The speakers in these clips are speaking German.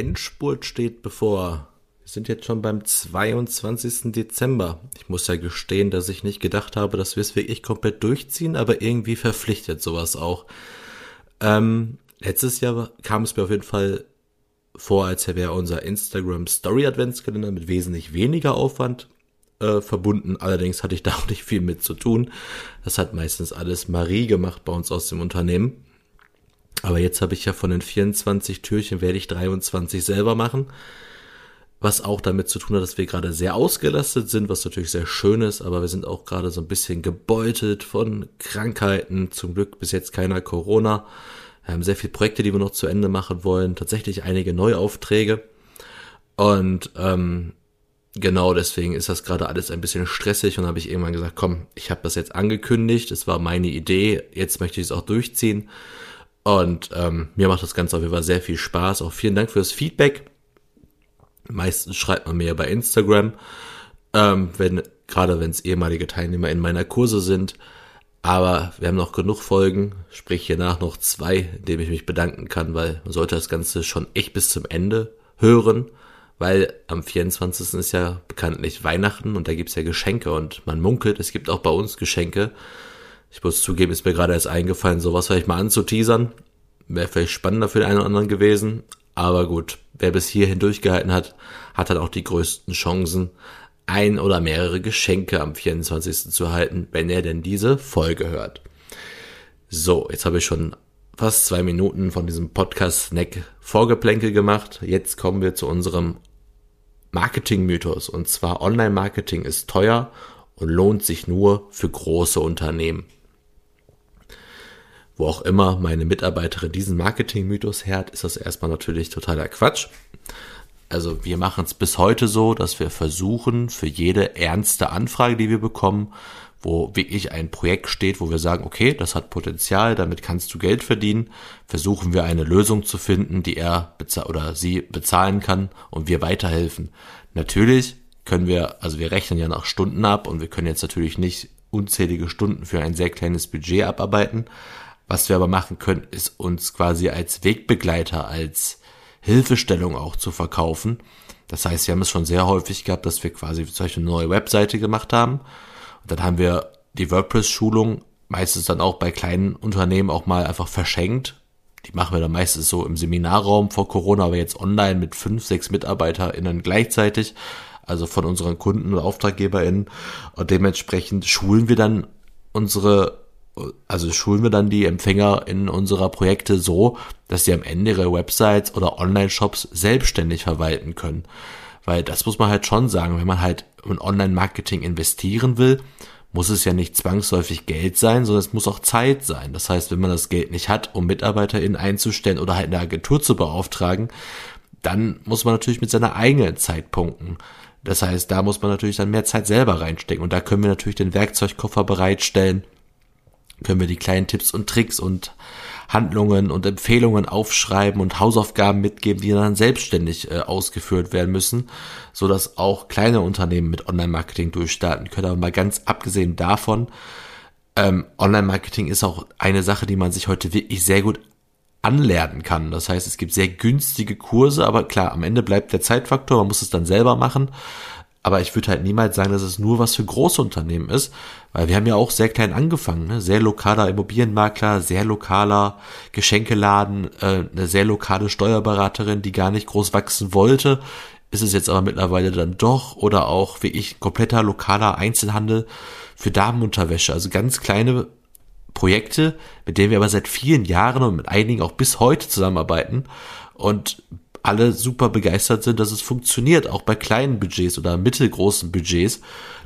Endspurt steht bevor. Wir sind jetzt schon beim 22. Dezember. Ich muss ja gestehen, dass ich nicht gedacht habe, dass wir es wirklich komplett durchziehen, aber irgendwie verpflichtet sowas auch. Ähm, letztes Jahr kam es mir auf jeden Fall vor, als wäre unser Instagram Story Adventskalender mit wesentlich weniger Aufwand äh, verbunden. Allerdings hatte ich da auch nicht viel mit zu tun. Das hat meistens alles Marie gemacht bei uns aus dem Unternehmen. Aber jetzt habe ich ja von den 24 Türchen werde ich 23 selber machen. Was auch damit zu tun hat, dass wir gerade sehr ausgelastet sind, was natürlich sehr schön ist, aber wir sind auch gerade so ein bisschen gebeutelt von Krankheiten. Zum Glück bis jetzt keiner Corona. Wir haben sehr viele Projekte, die wir noch zu Ende machen wollen. Tatsächlich einige Neuaufträge. Und ähm, genau deswegen ist das gerade alles ein bisschen stressig und habe ich irgendwann gesagt, komm, ich habe das jetzt angekündigt, es war meine Idee, jetzt möchte ich es auch durchziehen. Und ähm, mir macht das Ganze auf jeden Fall sehr viel Spaß. Auch vielen Dank für das Feedback. Meistens schreibt man mir bei Instagram, ähm, wenn, gerade wenn es ehemalige Teilnehmer in meiner Kurse sind. Aber wir haben noch genug Folgen, sprich hiernach noch zwei, in denen ich mich bedanken kann, weil man sollte das Ganze schon echt bis zum Ende hören, weil am 24. ist ja bekanntlich Weihnachten und da gibt's ja Geschenke und man munkelt, es gibt auch bei uns Geschenke. Ich muss zugeben, ist mir gerade erst eingefallen, sowas vielleicht mal anzuteasern. Wäre vielleicht spannender für den einen oder anderen gewesen. Aber gut, wer bis hierhin durchgehalten hat, hat dann auch die größten Chancen, ein oder mehrere Geschenke am 24. zu erhalten, wenn er denn diese Folge hört. So, jetzt habe ich schon fast zwei Minuten von diesem Podcast-Snack Vorgeplänkel gemacht. Jetzt kommen wir zu unserem Marketing-Mythos. Und zwar Online-Marketing ist teuer und lohnt sich nur für große Unternehmen wo auch immer meine Mitarbeiterin diesen Marketing-Mythos hört, ist das erstmal natürlich totaler Quatsch. Also wir machen es bis heute so, dass wir versuchen, für jede ernste Anfrage, die wir bekommen, wo wirklich ein Projekt steht, wo wir sagen, okay, das hat Potenzial, damit kannst du Geld verdienen, versuchen wir eine Lösung zu finden, die er oder sie bezahlen kann und wir weiterhelfen. Natürlich können wir, also wir rechnen ja nach Stunden ab und wir können jetzt natürlich nicht unzählige Stunden für ein sehr kleines Budget abarbeiten, was wir aber machen können, ist uns quasi als Wegbegleiter, als Hilfestellung auch zu verkaufen. Das heißt, wir haben es schon sehr häufig gehabt, dass wir quasi zum Beispiel eine neue Webseite gemacht haben. Und dann haben wir die WordPress-Schulung meistens dann auch bei kleinen Unternehmen auch mal einfach verschenkt. Die machen wir dann meistens so im Seminarraum vor Corona, aber jetzt online mit fünf, sechs MitarbeiterInnen gleichzeitig, also von unseren Kunden und AuftraggeberInnen. Und dementsprechend schulen wir dann unsere also schulen wir dann die Empfänger in unserer Projekte so, dass sie am Ende ihre Websites oder Online-Shops selbstständig verwalten können. Weil das muss man halt schon sagen, wenn man halt in Online-Marketing investieren will, muss es ja nicht zwangsläufig Geld sein, sondern es muss auch Zeit sein. Das heißt, wenn man das Geld nicht hat, um MitarbeiterInnen einzustellen oder halt eine Agentur zu beauftragen, dann muss man natürlich mit seiner eigenen Zeit punkten. Das heißt, da muss man natürlich dann mehr Zeit selber reinstecken. Und da können wir natürlich den Werkzeugkoffer bereitstellen, können wir die kleinen Tipps und Tricks und Handlungen und Empfehlungen aufschreiben und Hausaufgaben mitgeben, die dann selbstständig äh, ausgeführt werden müssen, so dass auch kleine Unternehmen mit Online-Marketing durchstarten können. Aber mal ganz abgesehen davon, ähm, Online-Marketing ist auch eine Sache, die man sich heute wirklich sehr gut anlernen kann. Das heißt, es gibt sehr günstige Kurse, aber klar, am Ende bleibt der Zeitfaktor, man muss es dann selber machen. Aber ich würde halt niemals sagen, dass es nur was für große Unternehmen ist, weil wir haben ja auch sehr klein angefangen, ne? sehr lokaler Immobilienmakler, sehr lokaler Geschenkeladen, äh, eine sehr lokale Steuerberaterin, die gar nicht groß wachsen wollte, ist es jetzt aber mittlerweile dann doch oder auch wie ich kompletter lokaler Einzelhandel für Damenunterwäsche, also ganz kleine Projekte, mit denen wir aber seit vielen Jahren und mit einigen auch bis heute zusammenarbeiten. Und alle super begeistert sind, dass es funktioniert, auch bei kleinen Budgets oder mittelgroßen Budgets.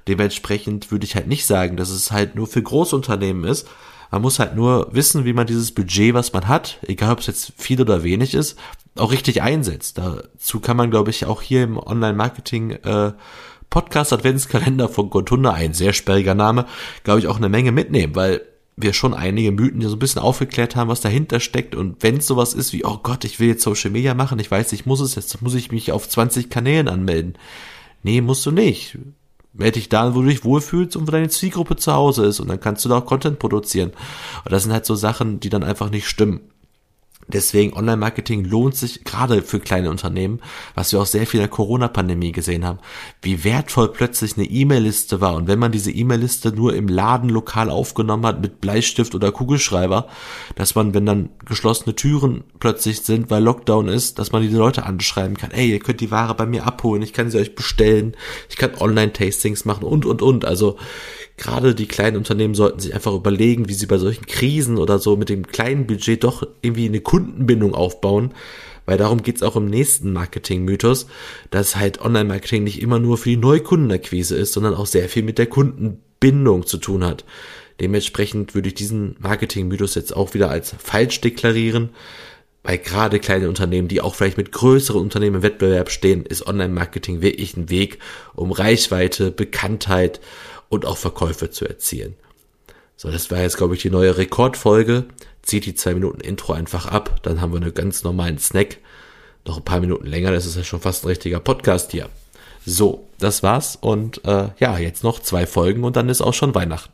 Dementsprechend würde ich halt nicht sagen, dass es halt nur für Großunternehmen ist. Man muss halt nur wissen, wie man dieses Budget, was man hat, egal ob es jetzt viel oder wenig ist, auch richtig einsetzt. Dazu kann man, glaube ich, auch hier im Online-Marketing äh, Podcast Adventskalender von Gotunda, ein sehr sperriger Name, glaube ich, auch eine Menge mitnehmen, weil wir schon einige Mythen hier so ein bisschen aufgeklärt haben, was dahinter steckt. Und wenn es sowas ist wie, oh Gott, ich will jetzt Social Media machen, ich weiß, ich muss es jetzt, muss ich mich auf 20 Kanälen anmelden. Nee, musst du nicht. Melde dich da, wo du dich wohlfühlst und wo deine Zielgruppe zu Hause ist. Und dann kannst du da auch Content produzieren. Und das sind halt so Sachen, die dann einfach nicht stimmen. Deswegen Online-Marketing lohnt sich gerade für kleine Unternehmen, was wir auch sehr viel in der Corona-Pandemie gesehen haben, wie wertvoll plötzlich eine E-Mail-Liste war. Und wenn man diese E-Mail-Liste nur im Laden lokal aufgenommen hat mit Bleistift oder Kugelschreiber, dass man, wenn dann geschlossene Türen plötzlich sind, weil Lockdown ist, dass man diese Leute anschreiben kann, ey, ihr könnt die Ware bei mir abholen, ich kann sie euch bestellen, ich kann Online-Tastings machen und, und, und. Also gerade die kleinen Unternehmen sollten sich einfach überlegen, wie sie bei solchen Krisen oder so mit dem kleinen Budget doch irgendwie eine Kundenbindung aufbauen. Weil darum geht's auch im nächsten Marketing-Mythos, dass halt Online-Marketing nicht immer nur für die Neukundenakquise ist, sondern auch sehr viel mit der Kundenbindung zu tun hat. Dementsprechend würde ich diesen Marketing-Mythos jetzt auch wieder als falsch deklarieren. Weil gerade kleine Unternehmen, die auch vielleicht mit größeren Unternehmen im Wettbewerb stehen, ist Online-Marketing wirklich ein Weg, um Reichweite, Bekanntheit und auch Verkäufe zu erzielen. So, das war jetzt, glaube ich, die neue Rekordfolge. Zieht die zwei Minuten Intro einfach ab, dann haben wir einen ganz normalen Snack. Noch ein paar Minuten länger, das ist ja schon fast ein richtiger Podcast hier. So, das war's und äh, ja, jetzt noch zwei Folgen und dann ist auch schon Weihnachten.